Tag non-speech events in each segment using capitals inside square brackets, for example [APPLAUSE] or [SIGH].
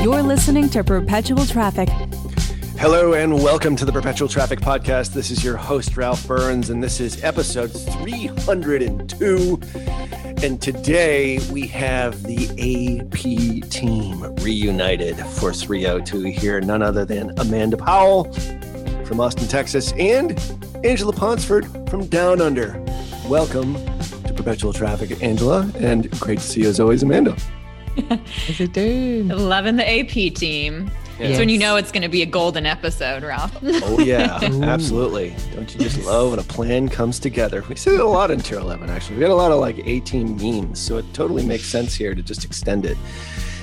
You're listening to Perpetual Traffic. Hello and welcome to the Perpetual Traffic Podcast. This is your host, Ralph Burns, and this is episode 302. And today we have the AP team reunited for 302 here. None other than Amanda Powell from Austin, Texas, and Angela Ponsford from Down Under. Welcome to Perpetual Traffic, Angela, and great to see you as always, Amanda. [LAUGHS] How's it doing? Loving the AP team. Yes. It's when you know it's going to be a golden episode, Ralph. oh, yeah, [LAUGHS] absolutely. Don't you just love when a plan comes together? We see it a lot in Tier 11, actually. We got a lot of like A-Team memes, so it totally makes sense here to just extend it.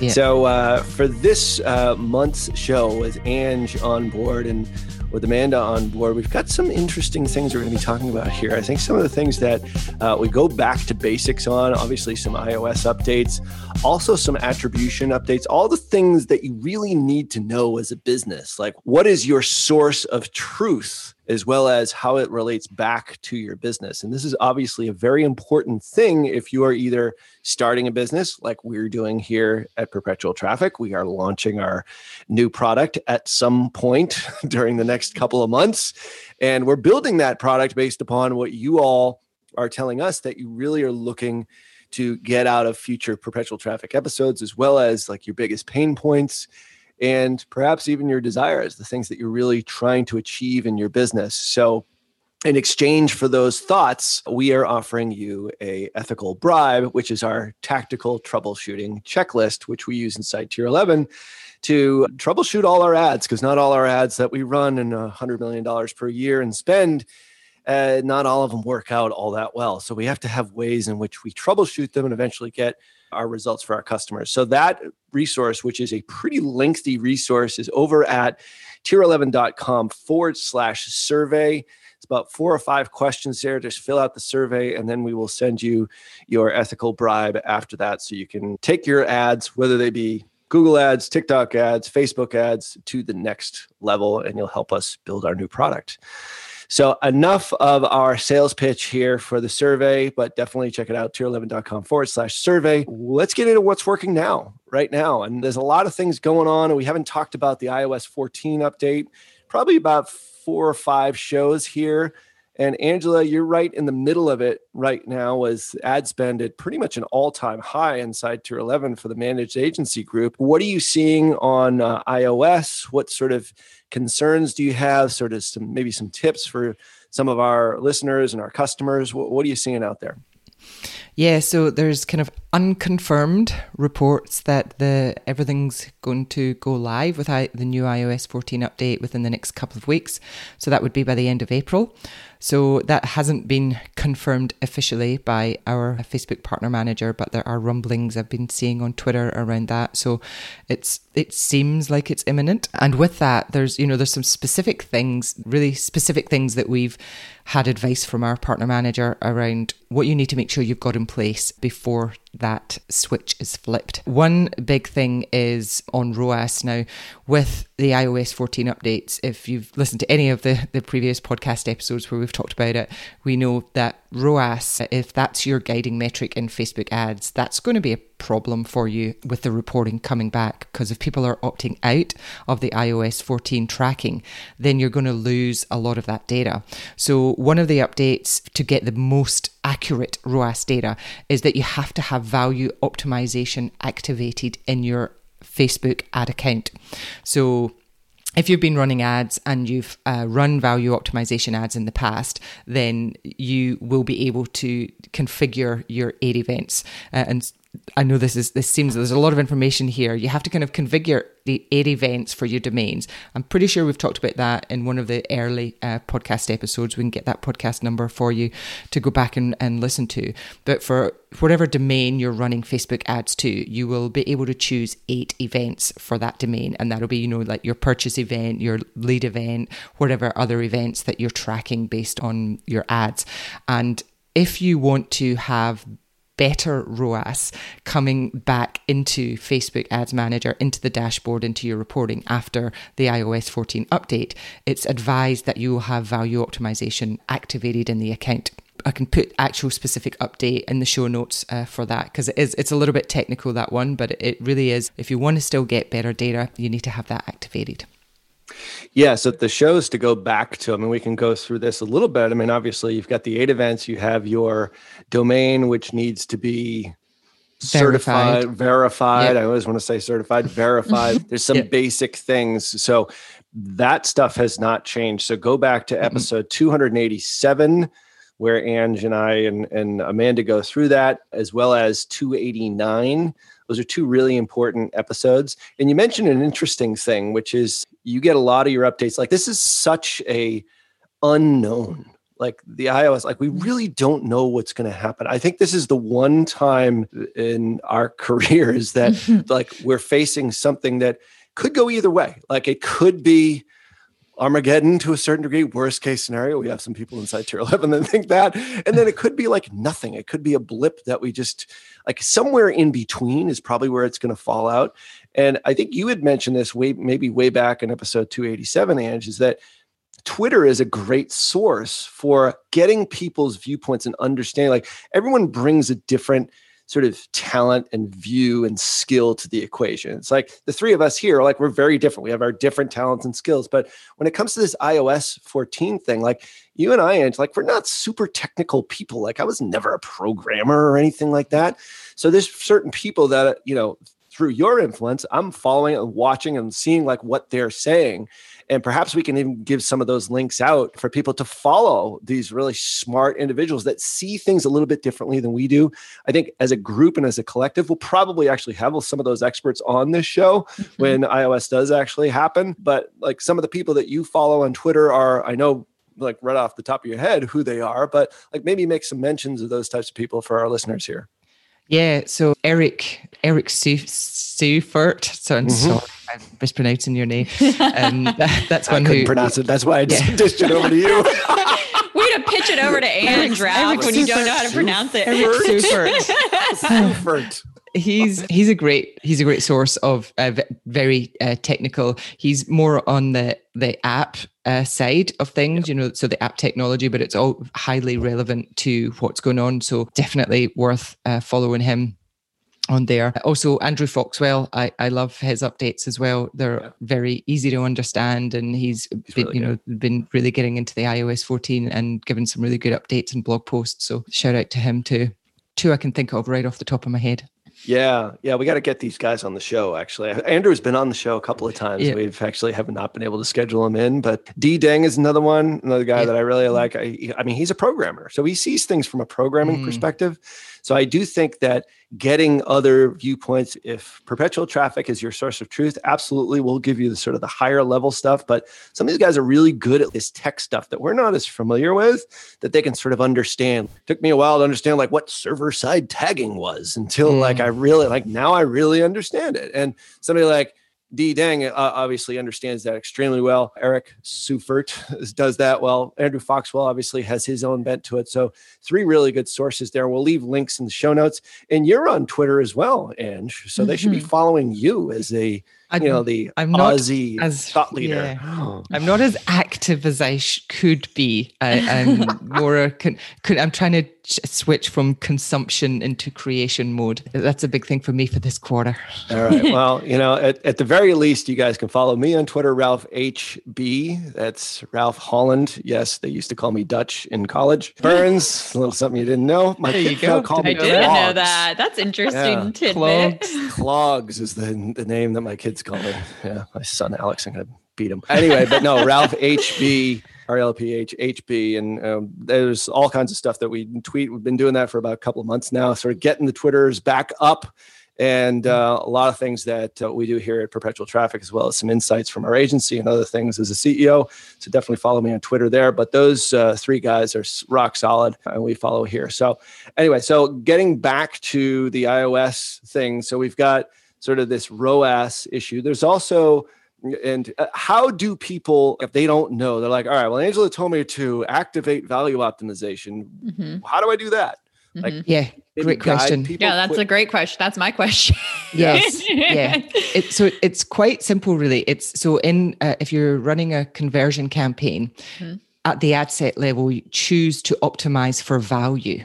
Yeah. So, uh, for this uh, month's show, with Ange on board and with Amanda on board, we've got some interesting things we're going to be talking about here. I think some of the things that uh, we go back to basics on, obviously, some iOS updates, also some attribution updates, all the things that you really need to know as a business. Like, what is your source of truth? as well as how it relates back to your business. And this is obviously a very important thing if you are either starting a business like we're doing here at Perpetual Traffic. We are launching our new product at some point [LAUGHS] during the next couple of months. And we're building that product based upon what you all are telling us that you really are looking to get out of future Perpetual Traffic episodes, as well as like your biggest pain points and perhaps even your desires, the things that you're really trying to achieve in your business. So, in exchange for those thoughts, we are offering you a ethical bribe, which is our tactical troubleshooting checklist, which we use inside Tier 11 to troubleshoot all our ads, because not all our ads that we run in $100 million per year and spend uh, not all of them work out all that well. So we have to have ways in which we troubleshoot them and eventually get our results for our customers. So that resource, which is a pretty lengthy resource, is over at tier11.com forward slash survey. It's about four or five questions there. Just fill out the survey, and then we will send you your ethical bribe after that. So you can take your ads, whether they be Google ads, TikTok ads, Facebook ads, to the next level, and you'll help us build our new product. So enough of our sales pitch here for the survey, but definitely check it out, tier11.com forward slash survey. Let's get into what's working now, right now. And there's a lot of things going on. We haven't talked about the iOS 14 update, probably about four or five shows here. And Angela, you're right in the middle of it right now as ad spend at pretty much an all-time high inside Tier 11 for the managed agency group. What are you seeing on uh, iOS? What sort of concerns do you have? Sort of some maybe some tips for some of our listeners and our customers. What, what are you seeing out there? Yeah, so there's kind of unconfirmed reports that the everything's going to go live with the new iOS 14 update within the next couple of weeks. So that would be by the end of April. So that hasn't been confirmed officially by our Facebook partner manager, but there are rumblings I've been seeing on Twitter around that. So it's it seems like it's imminent. And with that, there's you know there's some specific things, really specific things that we've had advice from our partner manager around what you need to make sure you've got in place before that switch is flipped. One big thing is on ROAS now with the iOS 14 updates. If you've listened to any of the, the previous podcast episodes where we've talked about it, we know that ROAS, if that's your guiding metric in Facebook ads, that's going to be a problem for you with the reporting coming back because if people are opting out of the iOS 14 tracking, then you're going to lose a lot of that data. So, one of the updates to get the most accurate ROAS data is that you have to have value optimization activated in your Facebook ad account. So, if you've been running ads and you've uh, run value optimization ads in the past, then you will be able to configure your ad events uh, and I know this is this seems there's a lot of information here. You have to kind of configure the eight events for your domains. I'm pretty sure we've talked about that in one of the early uh, podcast episodes. We can get that podcast number for you to go back and, and listen to. But for whatever domain you're running Facebook ads to, you will be able to choose eight events for that domain. And that'll be, you know, like your purchase event, your lead event, whatever other events that you're tracking based on your ads. And if you want to have better ROAS coming back into Facebook Ads Manager, into the dashboard, into your reporting after the iOS 14 update, it's advised that you have value optimization activated in the account. I can put actual specific update in the show notes uh, for that because it is it's a little bit technical that one, but it really is. If you want to still get better data, you need to have that activated. Yeah, so the shows to go back to, I mean, we can go through this a little bit. I mean, obviously, you've got the eight events, you have your domain, which needs to be certified, verified. verified. Yep. I always want to say certified, verified. [LAUGHS] There's some yep. basic things. So that stuff has not changed. So go back to episode mm-hmm. 287 where Ange and I and, and Amanda go through that, as well as 289. Those are two really important episodes. And you mentioned an interesting thing, which is you get a lot of your updates. Like this is such a unknown. Like the iOS, like we really don't know what's going to happen. I think this is the one time in our [LAUGHS] careers that [LAUGHS] like we're facing something that could go either way. Like it could be Armageddon to a certain degree. Worst case scenario, we have some people inside tier 11 that think that. And then it could be like nothing. It could be a blip that we just like somewhere in between is probably where it's going to fall out. And I think you had mentioned this way, maybe way back in episode 287, Ange, is that Twitter is a great source for getting people's viewpoints and understanding. Like everyone brings a different sort of talent and view and skill to the equation. It's like the three of us here, like we're very different. We have our different talents and skills. But when it comes to this iOS 14 thing, like you and I, and like we're not super technical people. Like I was never a programmer or anything like that. So there's certain people that, you know, through your influence, I'm following and watching and seeing like what they're saying. And perhaps we can even give some of those links out for people to follow these really smart individuals that see things a little bit differently than we do. I think as a group and as a collective, we'll probably actually have some of those experts on this show mm-hmm. when iOS does actually happen. But like some of the people that you follow on Twitter are, I know like right off the top of your head who they are, but like maybe make some mentions of those types of people for our listeners here. Yeah, so Eric Eric Seufert. So I'm mm-hmm. sorry I'm mispronouncing your name. [LAUGHS] Um, that, that's one I couldn't who pronounce it. That's why I just yeah. dished it over to you. [LAUGHS] Way to pitch it over to [LAUGHS] Ange Ralph when you don't know how to pronounce it. Eric Seufert. Seufert he's he's a great he's a great source of uh, very uh, technical. He's more on the the app uh, side of things, you know, so the app technology, but it's all highly relevant to what's going on. So definitely worth uh, following him on there. Also, Andrew Foxwell, I, I love his updates as well. They're yeah. very easy to understand, and he's, he's been, really you know, been really getting into the iOS 14 and given some really good updates and blog posts. So shout out to him too. Two I can think of right off the top of my head. Yeah, yeah, we got to get these guys on the show. Actually, Andrew's been on the show a couple of times. Yeah. We've actually have not been able to schedule him in, but D Deng is another one, another guy yeah. that I really mm-hmm. like. I, I, mean, he's a programmer, so he sees things from a programming mm. perspective. So I do think that getting other viewpoints, if perpetual traffic is your source of truth, absolutely will give you the sort of the higher level stuff. But some of these guys are really good at this tech stuff that we're not as familiar with that they can sort of understand. It took me a while to understand like what server side tagging was until mm. like I really like now I really understand it. And somebody like D Deng uh, obviously understands that extremely well. Eric Seufert [LAUGHS] does that well. Andrew Foxwell obviously has his own bent to it. So three really good sources there. We'll leave links in the show notes. And you're on Twitter as well, Ange. So mm-hmm. they should be mm-hmm. following you as a I, you know the I'm not Aussie as, thought leader. Yeah. Oh. I'm not as active as I sh- could be. I, am [LAUGHS] more. Con- con- I'm trying to switch from consumption into creation mode. That's a big thing for me for this quarter. All right. [LAUGHS] Well, you know, at, at the very least, you guys can follow me on Twitter, Ralph HB. That's Ralph Holland. Yes, they used to call me Dutch in college. [LAUGHS] Burns, a little something you didn't know. My there you go. I didn't Clogs. know that. That's interesting yeah. Clogs. Clogs is the, the name that my kids call me. Yeah, my son Alex. I'm gonna beat him anyway. But no, Ralph [LAUGHS] HB. RLPH, HB, and um, there's all kinds of stuff that we tweet. We've been doing that for about a couple of months now, sort of getting the Twitters back up and uh, a lot of things that uh, we do here at Perpetual Traffic, as well as some insights from our agency and other things as a CEO. So definitely follow me on Twitter there. But those uh, three guys are rock solid, and we follow here. So anyway, so getting back to the iOS thing, so we've got sort of this ROAS issue. There's also and uh, how do people if they don't know they're like all right well angela told me to activate value optimization mm-hmm. how do i do that like, mm-hmm. yeah, great question. Yeah, that's quit. a great question. That's my question. yes, [LAUGHS] yeah. It, so it's quite simple, really. It's so in uh, if you're running a conversion campaign mm-hmm. at the ad set level, you choose to optimize for value.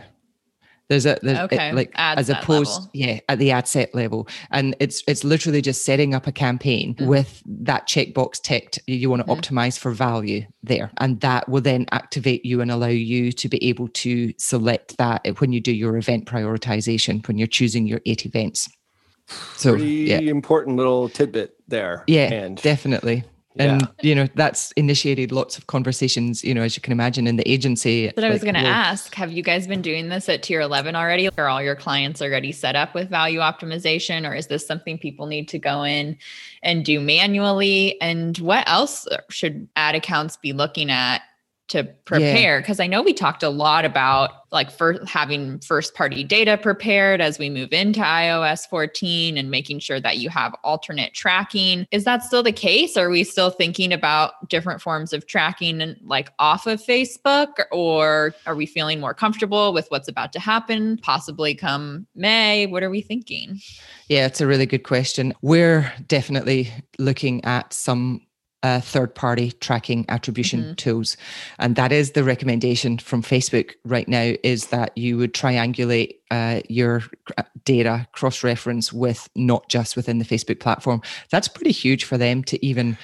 There's a there's okay. it, like ad as opposed level. yeah at the ad set level, and it's it's literally just setting up a campaign mm-hmm. with that checkbox ticked. You want to mm-hmm. optimize for value there, and that will then activate you and allow you to be able to select that when you do your event prioritization when you're choosing your eight events. So Pretty yeah. important little tidbit there. Yeah, and definitely and yeah. you know that's initiated lots of conversations you know as you can imagine in the agency. But i was going to ask have you guys been doing this at tier 11 already? Are all your clients already set up with value optimization or is this something people need to go in and do manually? And what else should ad accounts be looking at to prepare because yeah. I know we talked a lot about like first having first party data prepared as we move into iOS 14 and making sure that you have alternate tracking. Is that still the case? Are we still thinking about different forms of tracking and like off of Facebook or are we feeling more comfortable with what's about to happen possibly come May? What are we thinking? Yeah, it's a really good question. We're definitely looking at some uh, third party tracking attribution mm-hmm. tools and that is the recommendation from facebook right now is that you would triangulate uh, your data cross reference with not just within the facebook platform that's pretty huge for them to even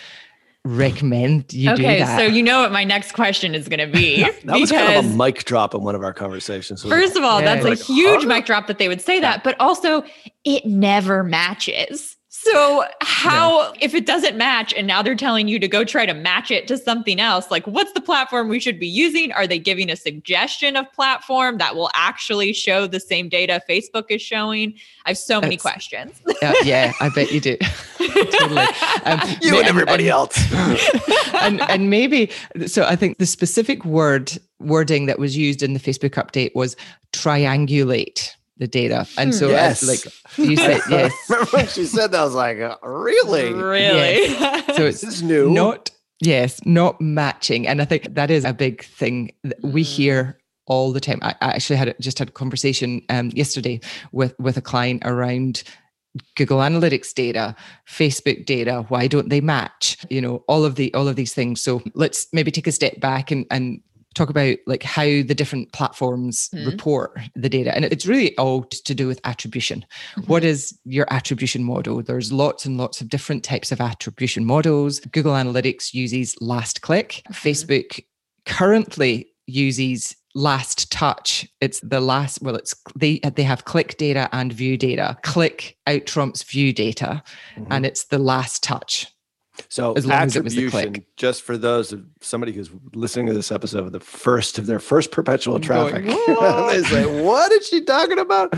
recommend you okay, so you know what my next question is going to be. [LAUGHS] that because, was kind of a mic drop in one of our conversations. First of all, yeah, that's like, a huge huh? mic drop that they would say that, but also it never matches. So how if it doesn't match and now they're telling you to go try to match it to something else, like what's the platform we should be using? Are they giving a suggestion of platform that will actually show the same data Facebook is showing? I have so many questions. uh, yeah, I bet you do. [LAUGHS] totally. Um, you and, everybody and, else. [LAUGHS] and and maybe so I think the specific word wording that was used in the Facebook update was triangulate the data. And so, yes. like you said, [LAUGHS] yes. Remember when she said that? I was like, uh, really? Really? Yes. So [LAUGHS] it's this is new. Not, yes, not matching. And I think that is a big thing that we mm. hear all the time. I, I actually had just had a conversation um, yesterday with with a client around Google Analytics data, Facebook data, why don't they match? You know, all of the all of these things. So let's maybe take a step back and and talk about like how the different platforms mm-hmm. report the data and it's really all to do with attribution mm-hmm. what is your attribution model there's lots and lots of different types of attribution models google analytics uses last click mm-hmm. facebook currently uses last touch it's the last well it's they they have click data and view data click out trumps view data mm-hmm. and it's the last touch so as attribution, as just for those of somebody who's listening to this episode of the first of their first perpetual traffic, [LAUGHS] they say, "What is she talking about?"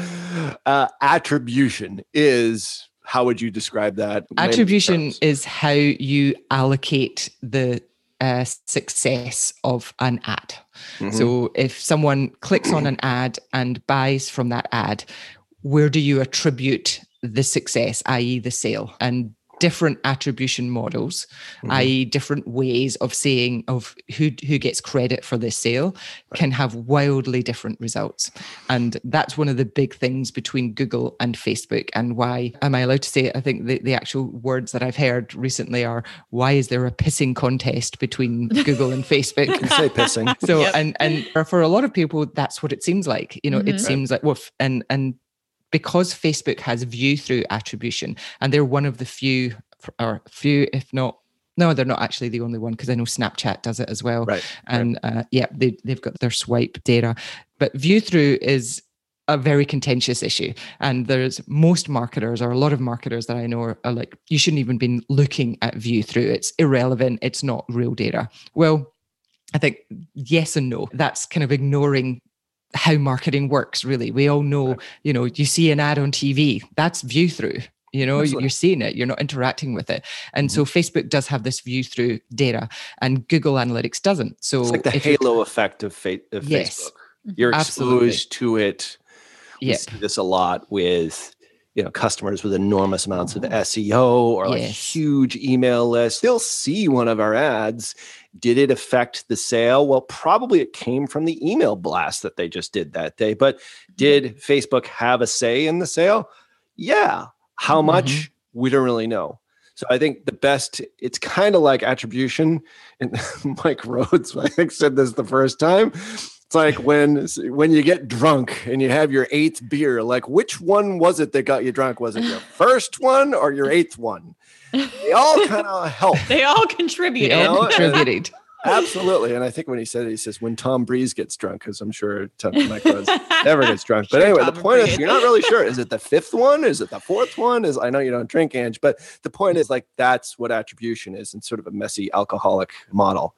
Uh, attribution is how would you describe that? Attribution is how you allocate the uh, success of an ad. Mm-hmm. So if someone clicks on an [CLEARS THROAT] ad and buys from that ad, where do you attribute the success, i.e., the sale? And different attribution models, mm-hmm. i.e., different ways of saying of who who gets credit for this sale, right. can have wildly different results. And that's one of the big things between Google and Facebook. And why am I allowed to say it? I think the, the actual words that I've heard recently are why is there a pissing contest between [LAUGHS] Google and Facebook? say pissing. [LAUGHS] So yep. and and for a lot of people, that's what it seems like. You know, mm-hmm. it seems like well, and and because Facebook has view through attribution, and they're one of the few, or few, if not no, they're not actually the only one because I know Snapchat does it as well. Right. And right. Uh, yeah, they, they've got their swipe data. But view through is a very contentious issue. And there's most marketers or a lot of marketers that I know are, are like, you shouldn't even be looking at view through. It's irrelevant. It's not real data. Well, I think yes and no. That's kind of ignoring how marketing works, really. We all know, you know, you see an ad on TV, that's view through. You know, Absolutely. you're seeing it, you're not interacting with it. And mm-hmm. so Facebook does have this view through data and Google Analytics doesn't. So it's like the halo effect of, fa- of yes, Facebook. You're Absolutely. exposed to it we see this a lot with you know customers with enormous amounts of SEO or like yes. huge email lists. They'll see one of our ads. Did it affect the sale? Well, probably it came from the email blast that they just did that day. But mm-hmm. did Facebook have a say in the sale? Yeah. How much? Mm-hmm. We don't really know. So I think the best, it's kind of like attribution. And [LAUGHS] Mike Rhodes, [LAUGHS] I think, said this the first time. It's like when when you get drunk and you have your eighth beer. Like, which one was it that got you drunk? Was it your [LAUGHS] first one or your eighth one? They all [LAUGHS] kind of help. They all contributed. They all contributed. [LAUGHS] Absolutely. And I think when he said it, he says, when Tom Breeze gets drunk, because I'm sure Tom Mike never gets drunk. But sure anyway, Tom the point is, you're not really sure. Is it the fifth one? Is it the fourth one? Is I know you don't drink, Ange, but the point is, like, that's what attribution is in sort of a messy alcoholic model.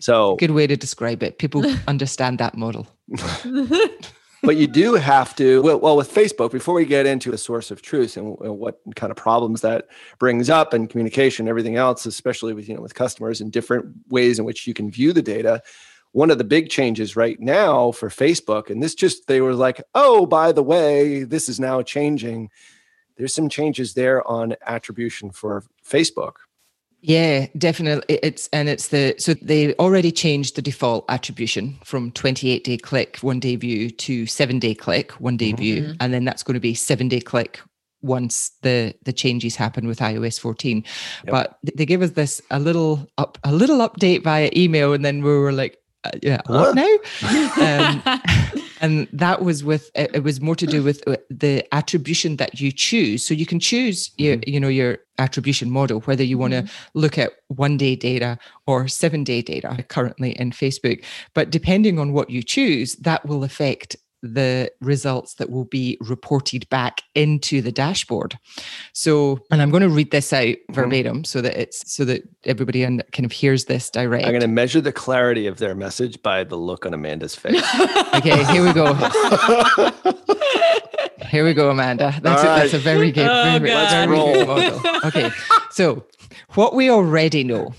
So good way to describe it. People [LAUGHS] understand that model. [LAUGHS] but you do have to well, well, with facebook before we get into a source of truth and, and, what kind of problems that brings up and communication everything else especially with you know with customers and different ways in which you can view the data one of the big changes right now for facebook and this just they were like oh by the way this is now changing there's some changes there on attribution for facebook yeah, definitely. It's and it's the so they already changed the default attribution from 28 day click, one day view to seven day click, one day mm-hmm. view, and then that's going to be seven day click once the the changes happen with iOS 14. Yep. But they gave us this a little up a little update via email, and then we were like, uh, yeah, what now? [LAUGHS] um, [LAUGHS] and that was with it was more to do with uh, the attribution that you choose so you can choose your mm-hmm. you know your attribution model whether you want to mm-hmm. look at one day data or seven day data currently in facebook but depending on what you choose that will affect the results that will be reported back into the dashboard. So, and I'm going to read this out mm-hmm. verbatim mm-hmm. so that it's so that everybody kind of hears this direct. I'm going to measure the clarity of their message by the look on Amanda's face. [LAUGHS] okay, here we go. [LAUGHS] here we go, Amanda. That's a, that's a very good, oh, very, very good model. Okay, so what we already know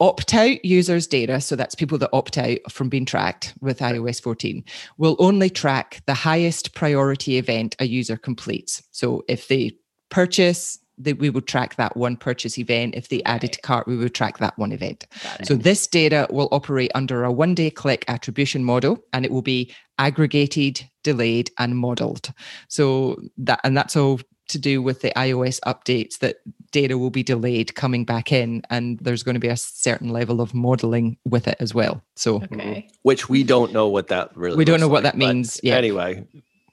opt out users' data, so that's people that opt out from being tracked with iOS 14, will only track the highest priority event a user completes. So if they purchase, they, we would track that one purchase event. If they added to cart, we would track that one event. So this data will operate under a one day click attribution model and it will be aggregated, delayed, and modeled. So that and that's all to do with the iOS updates that data will be delayed coming back in and there's going to be a certain level of modeling with it as well. So okay. Mm-hmm. which we don't know what that really We don't know what like, that means. Yeah. Anyway.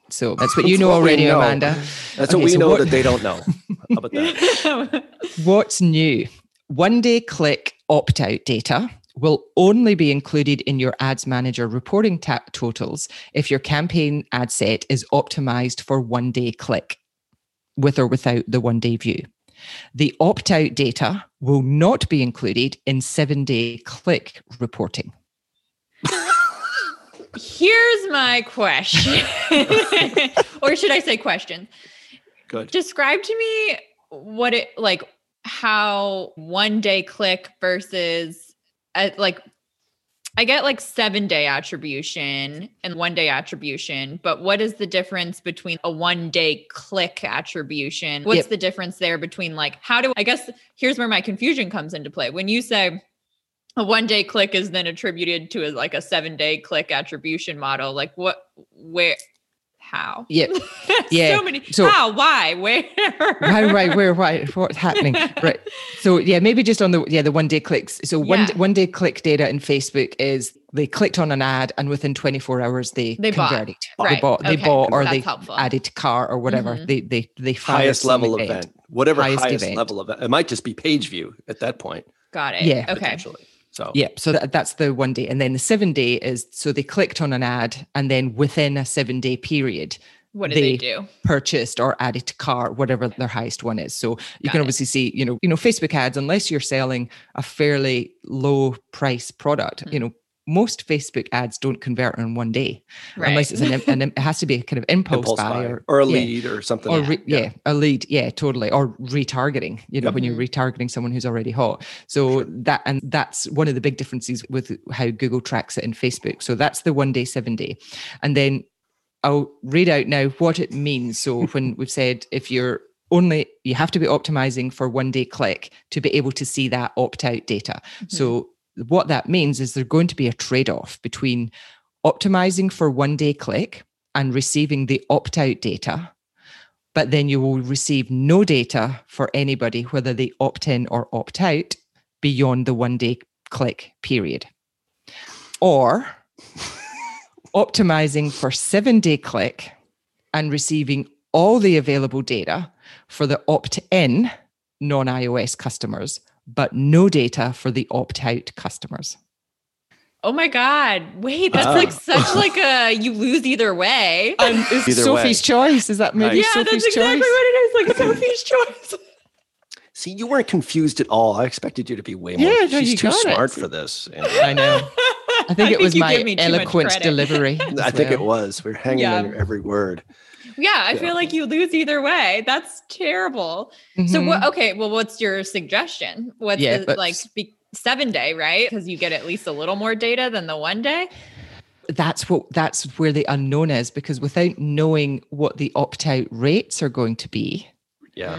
So that's what you know what already, know. Amanda. That's okay, what we so know what, that they don't know. [LAUGHS] How about that? [LAUGHS] What's new? One day click opt out data will only be included in your ads manager reporting ta- totals if your campaign ad set is optimized for one day click with or without the one day view. The opt out data will not be included in seven day click reporting. Here's my question, [LAUGHS] or should I say question? Good. Describe to me what it like how one day click versus uh, like I get like seven day attribution and one day attribution, but what is the difference between a one day click attribution? What's yep. the difference there between like, how do I guess here's where my confusion comes into play. When you say a one day click is then attributed to a, like a seven day click attribution model, like what, where, how? Yeah. [LAUGHS] Yeah. so many. So, how? Why? Where? why? Right. Where? Why? What's happening? [LAUGHS] Right. So yeah, maybe just on the yeah the one day clicks. So one yeah. one day click data in Facebook is they clicked on an ad and within 24 hours they, they converted. Bought. Right. They bought. They okay. bought or That's they helpful. added to cart or whatever. Mm-hmm. They they they highest level event. event. Whatever highest, highest event. level event. It might just be page view at that point. Got it. Yeah. Okay. So yeah, so that, that's the one day, and then the seven day is so they clicked on an ad, and then within a seven day period, what do they they, do? purchased or added to cart, whatever their highest one is. So you Got can it. obviously see, you know, you know, Facebook ads, unless you're selling a fairly low price product, Mm. you know, most Facebook ads don't convert in one day, Right. unless it's an, an it has to be a kind of impulse, Impulse buy buy or, or a yeah, lead or something. or re- yeah. a lead, yeah, totally, or retargeting. You know, Yep. when you're mm-hmm. retargeting someone who's already hot. So that and that's one of the big differences with how Google tracks it in Facebook. So that's the one day, seven day, and then I'll read out now what it means. So [LAUGHS] when we've said if you're only you have to be optimizing for one day click to be able to see that opt out data. So mm-hmm. What that means is there's going to be a trade off between optimizing for one day click and receiving the opt out data. But then you will receive no data for anybody, whether they opt in or opt out beyond the one day click period. Or [LAUGHS] optimizing for seven day click and receiving all the available data for the opt in non iOS customers, but no data for the opt out customers. Oh my god! Wait, that's Ah. like such like a [LAUGHS] you lose either way. And is Either Sophie's way. choice? Is that maybe Right. yeah, Sophie's that's exactly choice? what it is. Like [LAUGHS] Sophie's choice. See, you weren't confused at all. I expected you to be way more. Yeah, no, She's too got it. smart for this. you know. I know. [LAUGHS] I think it was my give me eloquent delivery. as I think it was. We're hanging Yeah. on your every word. Yeah, I Yeah. feel like you lose either way. That's terrible. So Mhm. what? Okay, well, what's your suggestion? What's Yeah, the, but- like be, seven day, right? Because you get at least a little more data than the one day. that's what that's where the unknown is because without knowing what the opt-out rates are going to be, Yeah.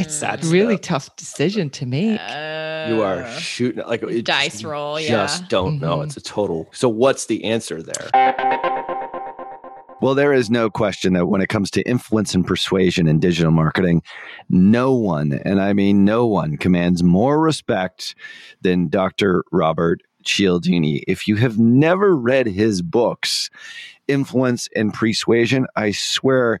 it's a That's really the- tough decision to make. You are Uh, shooting like dice roll, Just yeah. don't know. Mhm. It's a total. So what's the answer there? Well, there is no question that when it comes to influence and persuasion in digital marketing, no one, and I mean no one, commands more respect than Dr. Robert Cialdini. If you have never read his books, Influence and Persuasion, I swear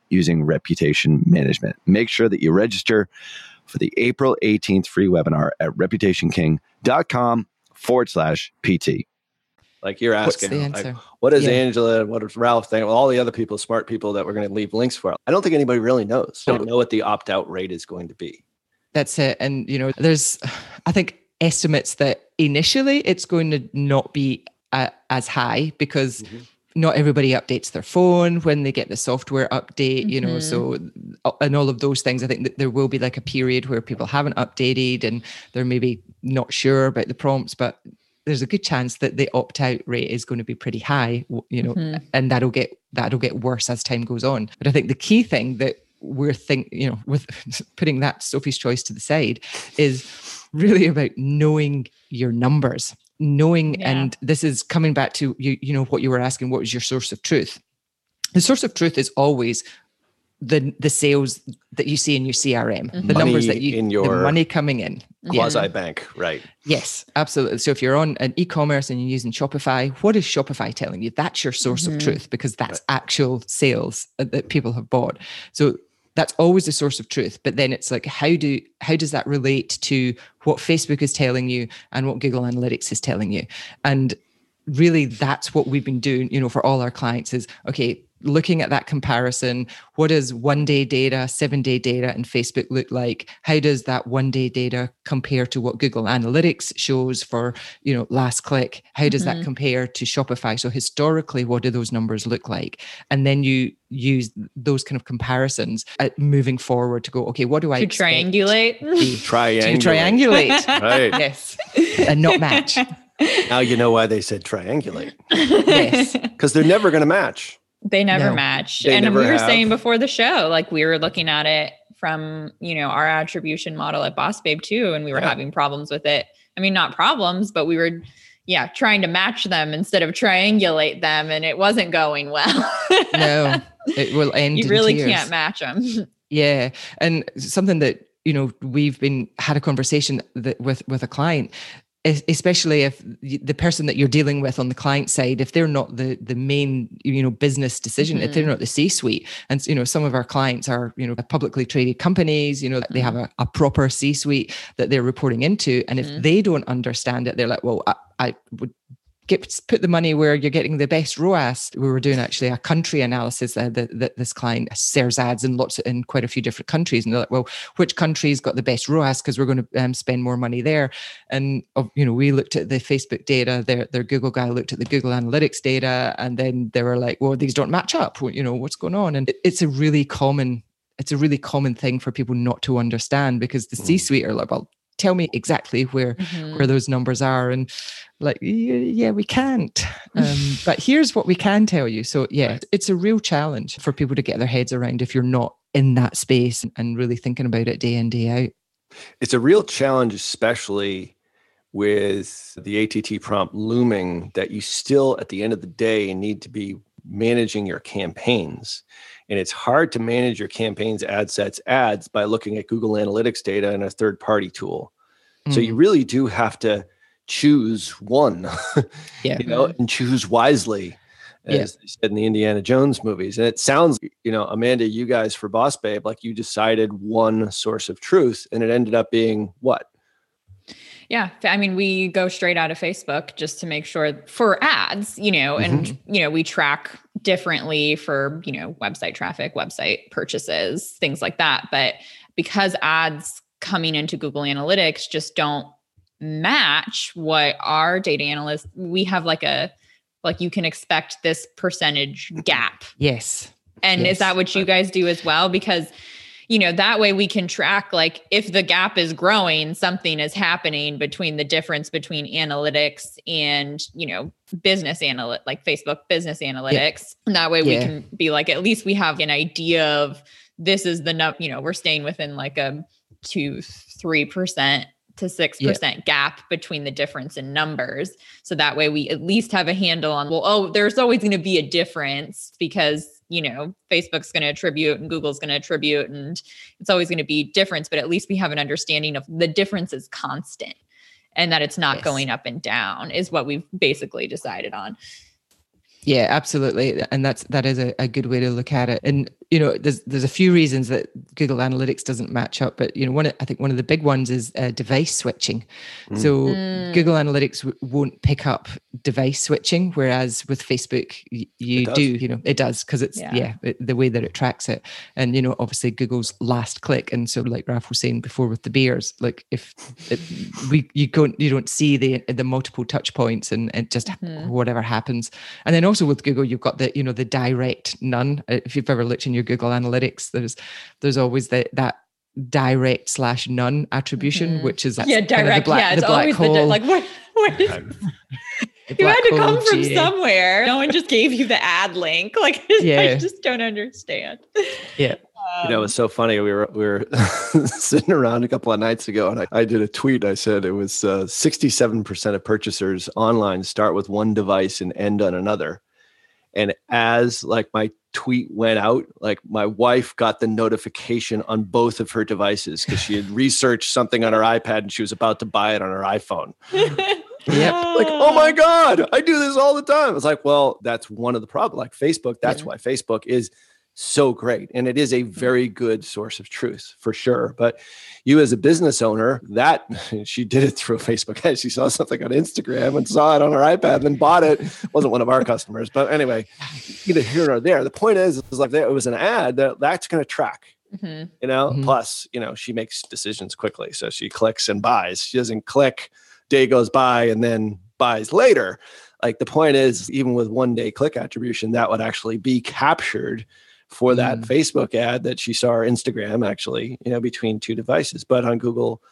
using reputation management. Make sure that you register for the April 18th free webinar at reputationking.com forward slash PT. Like you're What's asking, the like, answer? what does Yeah. Angela, what does Ralph think? All the other people, smart people that we're going to leave links for. I don't think anybody really knows. Don't know what the opt out rate is going to be. That's it. And, you know, there's, [SIGHS] I think, estimates that initially it's going to not be uh, as high because Mhm. Not everybody updates their phone when they get the software update, you know, so, uh, and all of those things. I think that there will be like a period where people haven't updated and they're maybe not sure about the prompts, but there's a good chance that the opt out rate is going to be pretty high, you know, Mhm. and that'll get that'll get worse as time goes on. But I think the key thing that we're think, you know, with [LAUGHS] putting that Sophie's choice to the side is really about knowing your numbers, knowing, Yeah. and this is coming back to you, you know, what you were asking, what was your source of truth? The source of truth is always the the sales that you see in your CRM, the Money numbers that you in the your money coming in. Yeah. Quasi bank, right? Yes, absolutely. So if you're on an e-commerce and you're using Shopify, what is Shopify telling you? That's your source Mhm. of truth because that's actual sales uh, that people have bought. So that's always the source of truth. But then it's like, how do how does that relate to what Facebook is telling you and what Google Analytics is telling you? And really that's what we've been doing, you know, for all our clients is okay, looking at that comparison what does one day data seven day data and facebook look like? How does that one day data compare to what google analytics shows for you know last click? How does mm-hmm. that compare to shopify? So historically what do those numbers look like? And then you use those kind of comparisons at moving forward to go okay what do i to i triangulate? triangulate to triangulate. [LAUGHS] Right. Yes. And not match [LAUGHS] now you know why they said triangulate yes [LAUGHS] because they're never going to match they never no, match. They and never we were have. saying before the show, like we were looking at it from, you know, our attribution model at Boss Babe too, and we were yeah. having problems with it. I mean, not problems, but we were yeah, trying to match them instead of triangulate them, and it wasn't going well. [LAUGHS] no, it will end. You really tears. can't match them. [LAUGHS] Yeah, and something that you know we've been had a conversation that, with with a client especially if the person that you're dealing with on the client side if they're not the the main you know business decision mm-hmm. if they're mm-hmm. not the c suite and you know some of our clients are you know publicly traded companies you know mm-hmm. they have mm-hmm. a, a proper c suite that they're reporting into and if mm-hmm. they don't understand it they're like well I, I would get put the money where you're getting the best ROAS. We were doing actually a country analysis uh, that, that this client shares ads in lots of, in quite a few different countries, and they're like, well, which country's got the best ROAS because we're going to um, spend more money there. And you know, we looked at the Facebook data. Their their Google guy looked at the Google Analytics data, and then they were like, well, these don't match up. You know, what's going on? And it, it's a really common it's a really common thing for people not to understand because the mm. C-suite are like, well, tell me exactly where mm-hmm. where those numbers are and like yeah we can't. Um, [LAUGHS] but here's what we can tell you. So yeah it's a real challenge for people to get their heads around if you're not in that space and really thinking about it day in day out. It's a real challenge especially with the att prompt looming that you still at the end of the day need to be managing your campaigns and it's hard to manage your campaigns, ad sets, ads by looking at Google Analytics data and a third party tool. Mm. So you mm. really do have to choose one, [LAUGHS] yeah. you know, and choose wisely, as yeah. they said in the Indiana Jones movies. And it sounds, you know, Amanda, you guys for Boss Babe, like you decided one source of truth and it ended up being what? Yeah. I mean, we go straight out of Facebook just to make sure for ads, you know, mm-hmm. and, you know, we track differently for, you know, website traffic, website purchases, things like that. But because ads coming into Google Analytics just don't match what our data analysts, we have like a, like you can expect this percentage gap. Yes. And yes. is that what you guys do as well? Because you know that way we can track like if the gap is growing something is happening between the difference between analytics and you know business analytics like facebook business analytics yeah. and that way yeah. we can be like at least we have an idea of this is the num you know we're staying within like a two three percent to 6% yeah. gap between the difference in numbers. So that way we at least have a handle on, well, oh, there's always going to be a difference because you know facebook's going to attribute and google's going to attribute and it's always going to be difference but at least we have an understanding of the difference is constant and that it's not yes. going up and down is what we've basically decided on yeah, absolutely, and that's that is a, a good way to look at it. And you know, there's there's a few reasons that Google Analytics doesn't match up, but you know, one I think one of the big ones is uh, device switching. Mm. So mm. Google Analytics w- won't pick up device switching, whereas with Facebook y- you do. You know, it does because it's yeah, yeah it, the way that it tracks it. And you know, obviously Google's last click, and so like Ralph was saying before with the beers, like if it, we you don't you don't see the the multiple touch points and, and just mm. whatever happens, and then also with Google, you've got the you know the direct none. Uh, if you've ever looked in your Google Analytics, there's there's always that that direct slash none attribution, mm-hmm. which is yeah direct. Black, yeah, it's always hole. the like what what is. you had to come from GA. somewhere. No one just gave you the ad link. Like, [LAUGHS] yeah. I just don't understand. Yeah. Um, you know, it's so funny. We were we were [LAUGHS] sitting around a couple of nights ago, and I, I did a tweet. I said it was uh, sixty-seven percent of purchasers online start with one device and end on another. And as like my tweet went out, like my wife got the notification on both of her devices because she had [LAUGHS] researched something on her iPad and she was about to buy it on her iPhone. [LAUGHS] yep. Like, oh my ah. God, I do this all the time. It's like, well, that's one of the problems. Like Facebook, that's yeah. why Facebook is so great and it is a very good source of truth for sure but you as a business owner that [LAUGHS] she did it through facebook ad. She saw something on instagram and saw it on her ipad and then bought it. Wasn't one of our customers but anyway either here or there. The point is, is like it was an ad that that's going to track mm-hmm. you know? Mm-hmm. plus you know she makes decisions quickly so she clicks and buys. She doesn't click day goes by and then buys later. Like the point is even with one day click attribution that would actually be captured for that mm. Facebook ad that she saw or Instagram actually, you know, between two devices. But on Google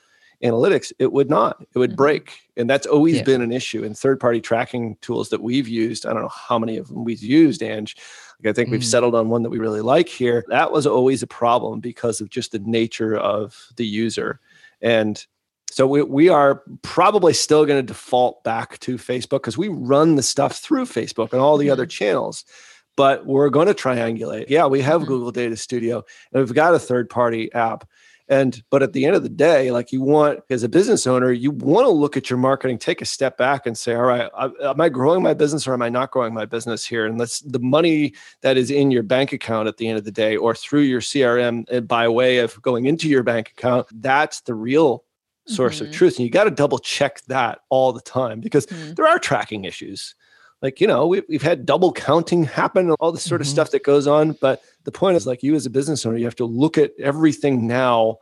Analytics, it would not. It would mm-hmm. break. And that's always yeah. been an issue in third-party tracking tools that we've used. I don't know how many of them we've used, Ange. Like I think mm. we've settled on one that we really like here. That was always a problem because of just the nature of the user. And so we, we are probably still going to default back to Facebook because we run the stuff through Facebook and all the mm-hmm. other channels but we're going to triangulate. Yeah, we have mm-hmm. Google Data Studio and we've got a third party app. And but at the end of the day, like you want as a business owner, you want to look at your marketing, take a step back and say, all right, am I growing my business or am I not growing my business here? And that's the money that is in your bank account at the end of the day or through your CRM by way of going into your bank account. That's the real source mm-hmm. of truth. And you got to double check that all the time because mm-hmm. there are tracking issues like you know we, we've had double counting happen and all this sort of mm-hmm. stuff that goes on but the point is like you as a business owner you have to look at everything now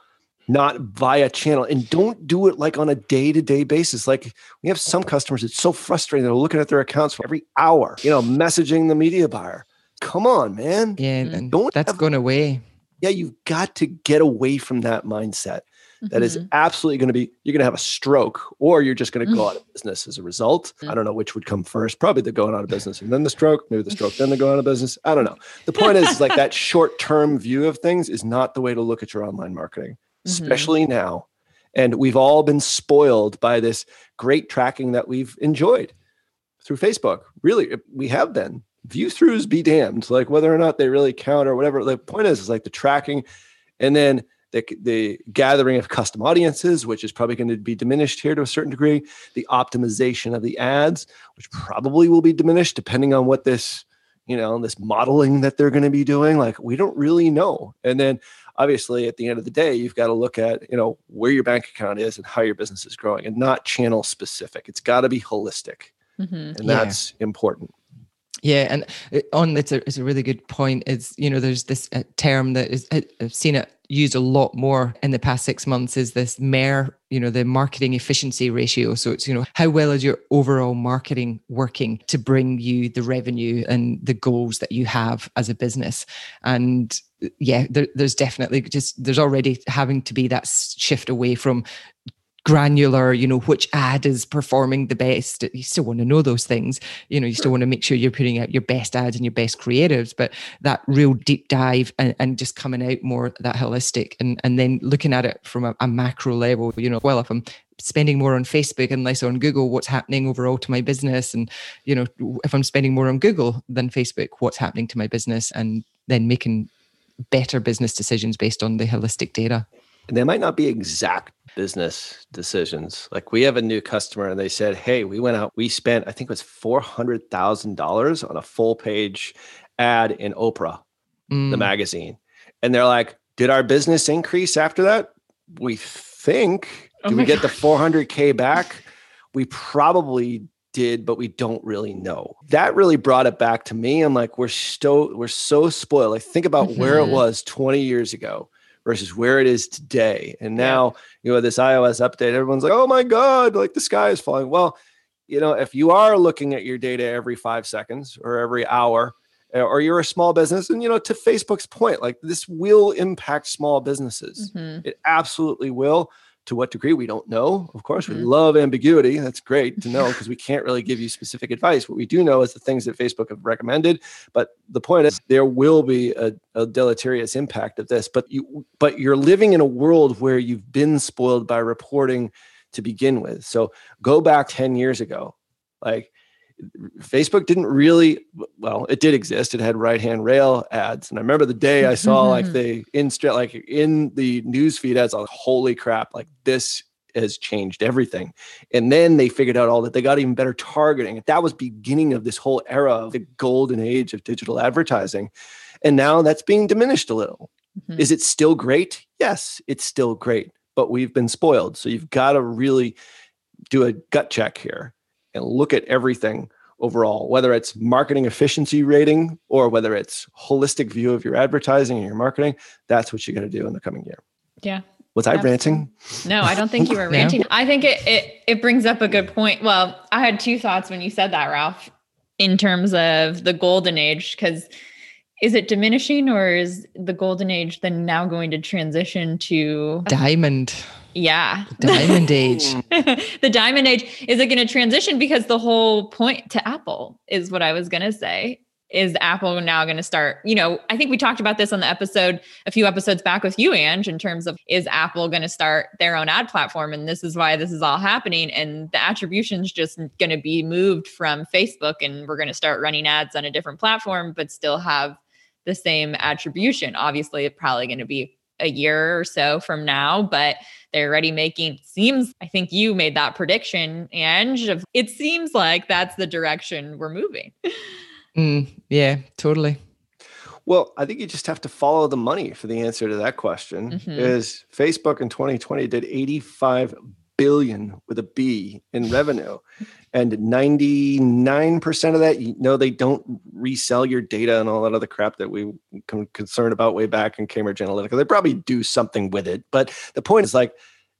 not via channel and don't do it like on a day-to-day basis. Like we have some customers it's so frustrating they're looking at their accounts for every hour you know messaging the media buyer. Come on man. Yeah and don't that's have, going away. Yeah you've got to get away from that mindset that is mm-hmm. absolutely going to be you're going to have a stroke or you're just going to go out of [LAUGHS] business as a result. I don't know which would come first probably the going out of business and then the stroke maybe the stroke then the going out of business. I don't know. The point is like that [LAUGHS] short term view of things is not the way to look at your online marketing mm-hmm. especially now. And we've all been spoiled by this great tracking that we've enjoyed through facebook. Really we have been. View throughs be damned like whether or not they really count or whatever. The point is is like the tracking and then the, the gathering of custom audiences, which is probably going to be diminished here to a certain degree, the optimization of the ads, which probably will be diminished depending on what this, you know, this modeling that they're going to be doing. Like we don't really know. And then obviously at the end of the day, you've got to look at, you know, where your bank account is and how your business is growing and not channel specific. It's got to be holistic. Mm-hmm. And yeah. that's important. Yeah, and uh, on it's a, it's a really good point. Is you know there's this uh, term that is I've seen it used a lot more in the past six months is this MER, you know, the marketing efficiency ratio. So it's, you know, how well is your overall marketing working to bring you the revenue and the goals that you have as a business? And yeah, there, there's definitely just, there's already having to be that shift away from granular, you know, which ad is performing the best. You still want to know those things. You know, you still want to make sure you're putting out your best ads and your best creatives, but that real deep dive and, and just coming out more that holistic and, and then looking at it from a, a macro level, you know, well, if I'm spending more on Facebook and less on Google, what's happening overall to my business? And, you know, if I'm spending more on Google than Facebook, what's happening to my business? And then making better business decisions based on the holistic data. And they might not be exact business decisions. Like we have a new customer and they said, Hey, we went out, we spent, I think it was $400,000 on a full page ad in Oprah, mm. the magazine. And they're like, Did our business increase after that? We think. Oh do we get God. the 400K back? We probably did, but we don't really know. That really brought it back to me. I'm like, we're so we're so spoiled. Like, think about mm-hmm. where it mm-hmm. was 20 years ago versus where it is today. And now, you know, this iOS update, everyone's like, oh my God, like the sky is falling. Well, you know, if you are looking at your data every five seconds or every hour, eh, or you're a small business, and you know, to Facebook's point, like this will impact small businesses. Mm-hmm. It absolutely will to what degree we don't know. Of course mm-hmm. we love ambiguity. That's great to know because we can't really give you specific advice. What we do know is the things that facebook have recommended but the point is there will be a, a deleterious impact of this. But you but you're living in a world where you've been spoiled by reporting to begin with. So go back 10 years ago like Facebook didn't really well, it did exist. It had right hand rail ads. And I remember the day I saw like the in like in the news feed ads, like holy crap, like this has changed everything. And then they figured out all that they got even better targeting. That was beginning of this whole era of the golden age of digital advertising. And now that's being diminished a little. Mm-hmm. Is it still great? Yes, it's still great, but we've been spoiled. So you've got to really do a gut check here and look at everything overall, whether it's marketing efficiency rating or whether it's holistic view of your advertising and your marketing. That's what you're going to do in the coming year. Yeah. Was I ranting? No, I don't think you were [LAUGHS] ranting. I think it, it it brings up a good point. Well, I had two thoughts when you said that, Ralph, in terms of the golden age, because is it diminishing or is the golden age then now going to transition to diamond? Yeah. The diamond age. [LAUGHS] the diamond age. Is it going to transition? Because the whole point to Apple is what I was going to say. Is Apple now going to start? You know, I think we talked about this on the episode a few episodes back with you, Ange, in terms of is Apple going to start their own ad platform? And this is why this is all happening. And the attribution is just going to be moved from Facebook and we're going to start running ads on a different platform, but still have the same attribution. Obviously, it's probably going to be a year or so from now, but they're already making seems I think you made that prediction and it seems like that's the direction we're moving. [LAUGHS] Mm, yeah, totally. Well, I think you just have to follow the money for the answer to that question. Mm-hmm. Is Facebook in 2020 did 85 billion with a B in revenue. And 99% of that, you know, they don't resell your data and all that other crap that we come concerned about way back in Cambridge Analytica. They probably do something with it. But the point is like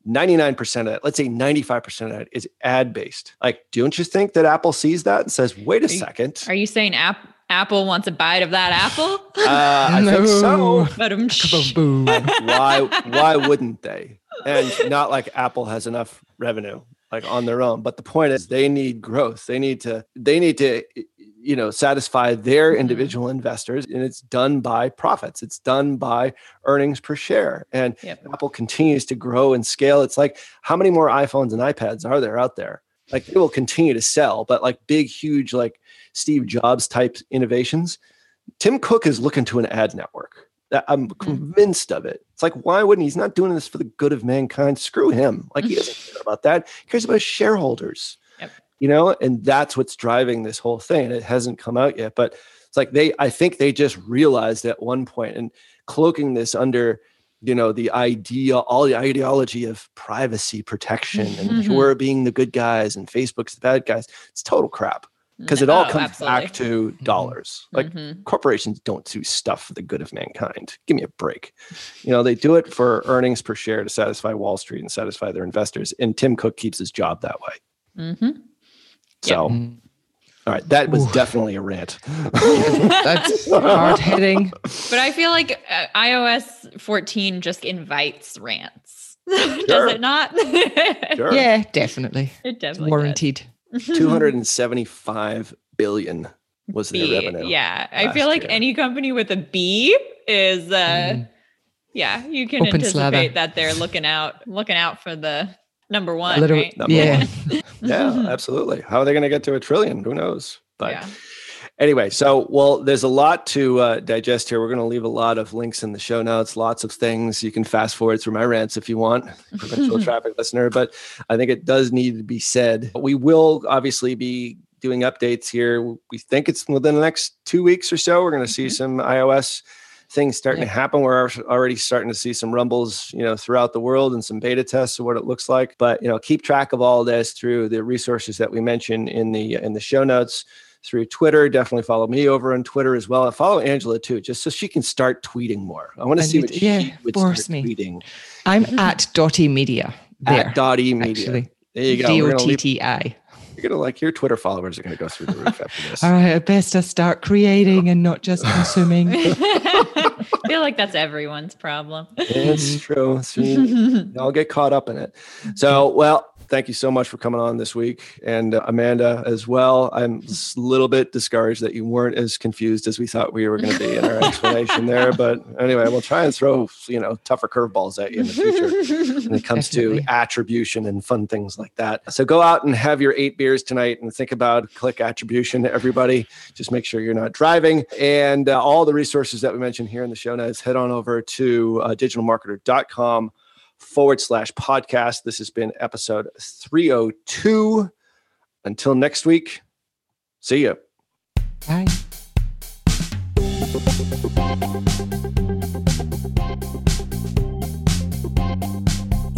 99% of that, let's say 95% of that is ad based. Like, don't you think that Apple sees that and says, wait a are second? You, are you saying app? Apple wants a bite of that apple? [LAUGHS] Uh, I no. think so. But why? Why wouldn't they? And not like Apple has enough revenue like on their own. But the point is, they need growth. They need to. They need to you know satisfy their mm-hmm. individual investors and it's done by profits it's done by earnings per share and yep. apple continues to grow and scale it's like how many more iphones and ipads are there out there like they will continue to sell but like big huge like steve jobs type innovations tim cook is looking to an ad network i'm mm-hmm. convinced of it it's like why wouldn't he? he's not doing this for the good of mankind screw him like he doesn't care about that he cares about shareholders you know, and that's what's driving this whole thing. It hasn't come out yet, but it's like they, I think they just realized at one point and cloaking this under, you know, the idea, all the ideology of privacy protection and [LAUGHS] mm-hmm. we're being the good guys and Facebook's the bad guys. It's total crap because it all oh, comes absolutely. back to mm-hmm. dollars. Like mm-hmm. corporations don't do stuff for the good of mankind. Give me a break. You know, they do it for earnings per share to satisfy Wall Street and satisfy their investors. And Tim Cook keeps his job that way. Mm-hmm. So, yep. all right, that was Ooh. definitely a rant. [LAUGHS] That's hard hitting. But I feel like uh, iOS 14 just invites rants. [LAUGHS] Does it not? [LAUGHS] sure. Yeah, definitely. It definitely warranted. 275 [LAUGHS] billion was B, revenue. Yeah, I feel like year. any company with a B is uh mm. yeah, you can Open anticipate slather. that they're looking out looking out for the number one. Little, right? number yeah. One. [LAUGHS] yeah, absolutely. How are they going to get to a trillion? Who knows? But yeah. Anyway, so well, there's a lot to uh, digest here. We're going to leave a lot of links in the show notes, lots of things. You can fast forward through my rants if you want, [LAUGHS] Perpetual Traffic listener. But I think it does need to be said. We will obviously be doing updates here. We think it's within the next two weeks or so. We're going to see mm-hmm. some iOS things starting yeah. to happen. We're already starting to see some rumbles, you know, throughout the world and some beta tests of what it looks like. But you know, keep track of all this through the resources that we mentioned in the in the show notes through Twitter. Definitely follow me over on Twitter as well. follow Angela too, just so she can start tweeting more. I want to see what she yeah, would force start me. tweeting. I'm at Dotti Media. There, at Dotti Media. Actually. There you go. D O T T I. You're gonna like your Twitter followers are gonna go through the roof after this. All right, I best to start creating and not just [LAUGHS] consuming. [LAUGHS] [LAUGHS] I feel like that's everyone's problem. It's mm-hmm. true. See, I'll get caught up in it. So, well, thank you so much for coming on this week, and uh, Amanda as well. I'm [LAUGHS] a little bit discouraged that you weren't as confused as we thought we were going to be in our explanation there. [LAUGHS] But anyway, we'll try and throw you know tougher curveballs at you in the future when it comes Definitely. to attribution and fun things like that. So go out and have your eight beers tonight and think about click attribution. To everybody, just make sure you're not driving, and uh, all the resources that we mentioned here in the show notes. Head on over to uh, digitalmarketer.com forward slash podcast. This has been episode 302. Until next week, see you. Bye.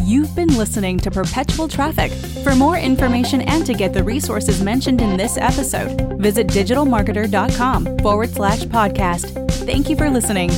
You've been listening to Perpetual Traffic. For more information and to get the resources mentioned in this episode, visit digitalmarketer.com forward slash podcast. Thank you for listening.